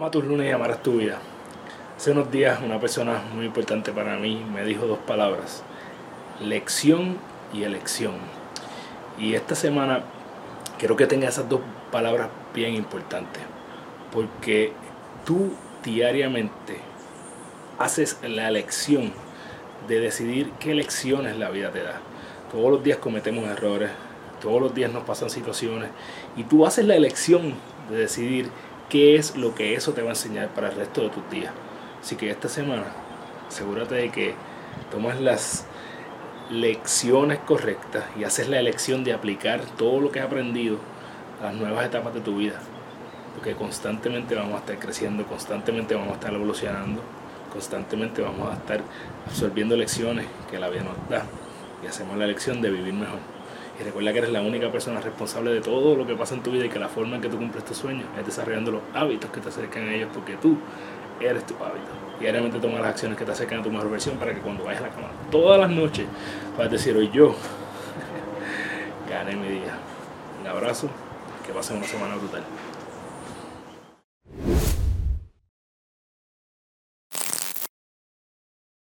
Ama tus lunes y amarás tu vida. Hace unos días una persona muy importante para mí me dijo dos palabras, lección y elección. Y esta semana quiero que tengas esas dos palabras bien importantes, porque tú diariamente haces la elección de decidir qué lecciones la vida te da. Todos los días cometemos errores, todos los días nos pasan situaciones y tú haces la elección de decidir qué es lo que eso te va a enseñar para el resto de tus días. Así que esta semana, asegúrate de que tomas las lecciones correctas y haces la elección de aplicar todo lo que has aprendido a las nuevas etapas de tu vida. Porque constantemente vamos a estar creciendo, constantemente vamos a estar evolucionando, constantemente vamos a estar absorbiendo lecciones que la vida nos da y hacemos la elección de vivir mejor. Y recuerda que eres la única persona responsable de todo lo que pasa en tu vida y que la forma en que tú cumples tus sueños es desarrollando los hábitos que te acercan a ellos porque tú eres tu hábito. Y Diariamente toma las acciones que te acercan a tu mejor versión para que cuando vayas a la cama todas las noches puedas decir hoy yo gané mi día. Un abrazo, que pasen una semana brutal.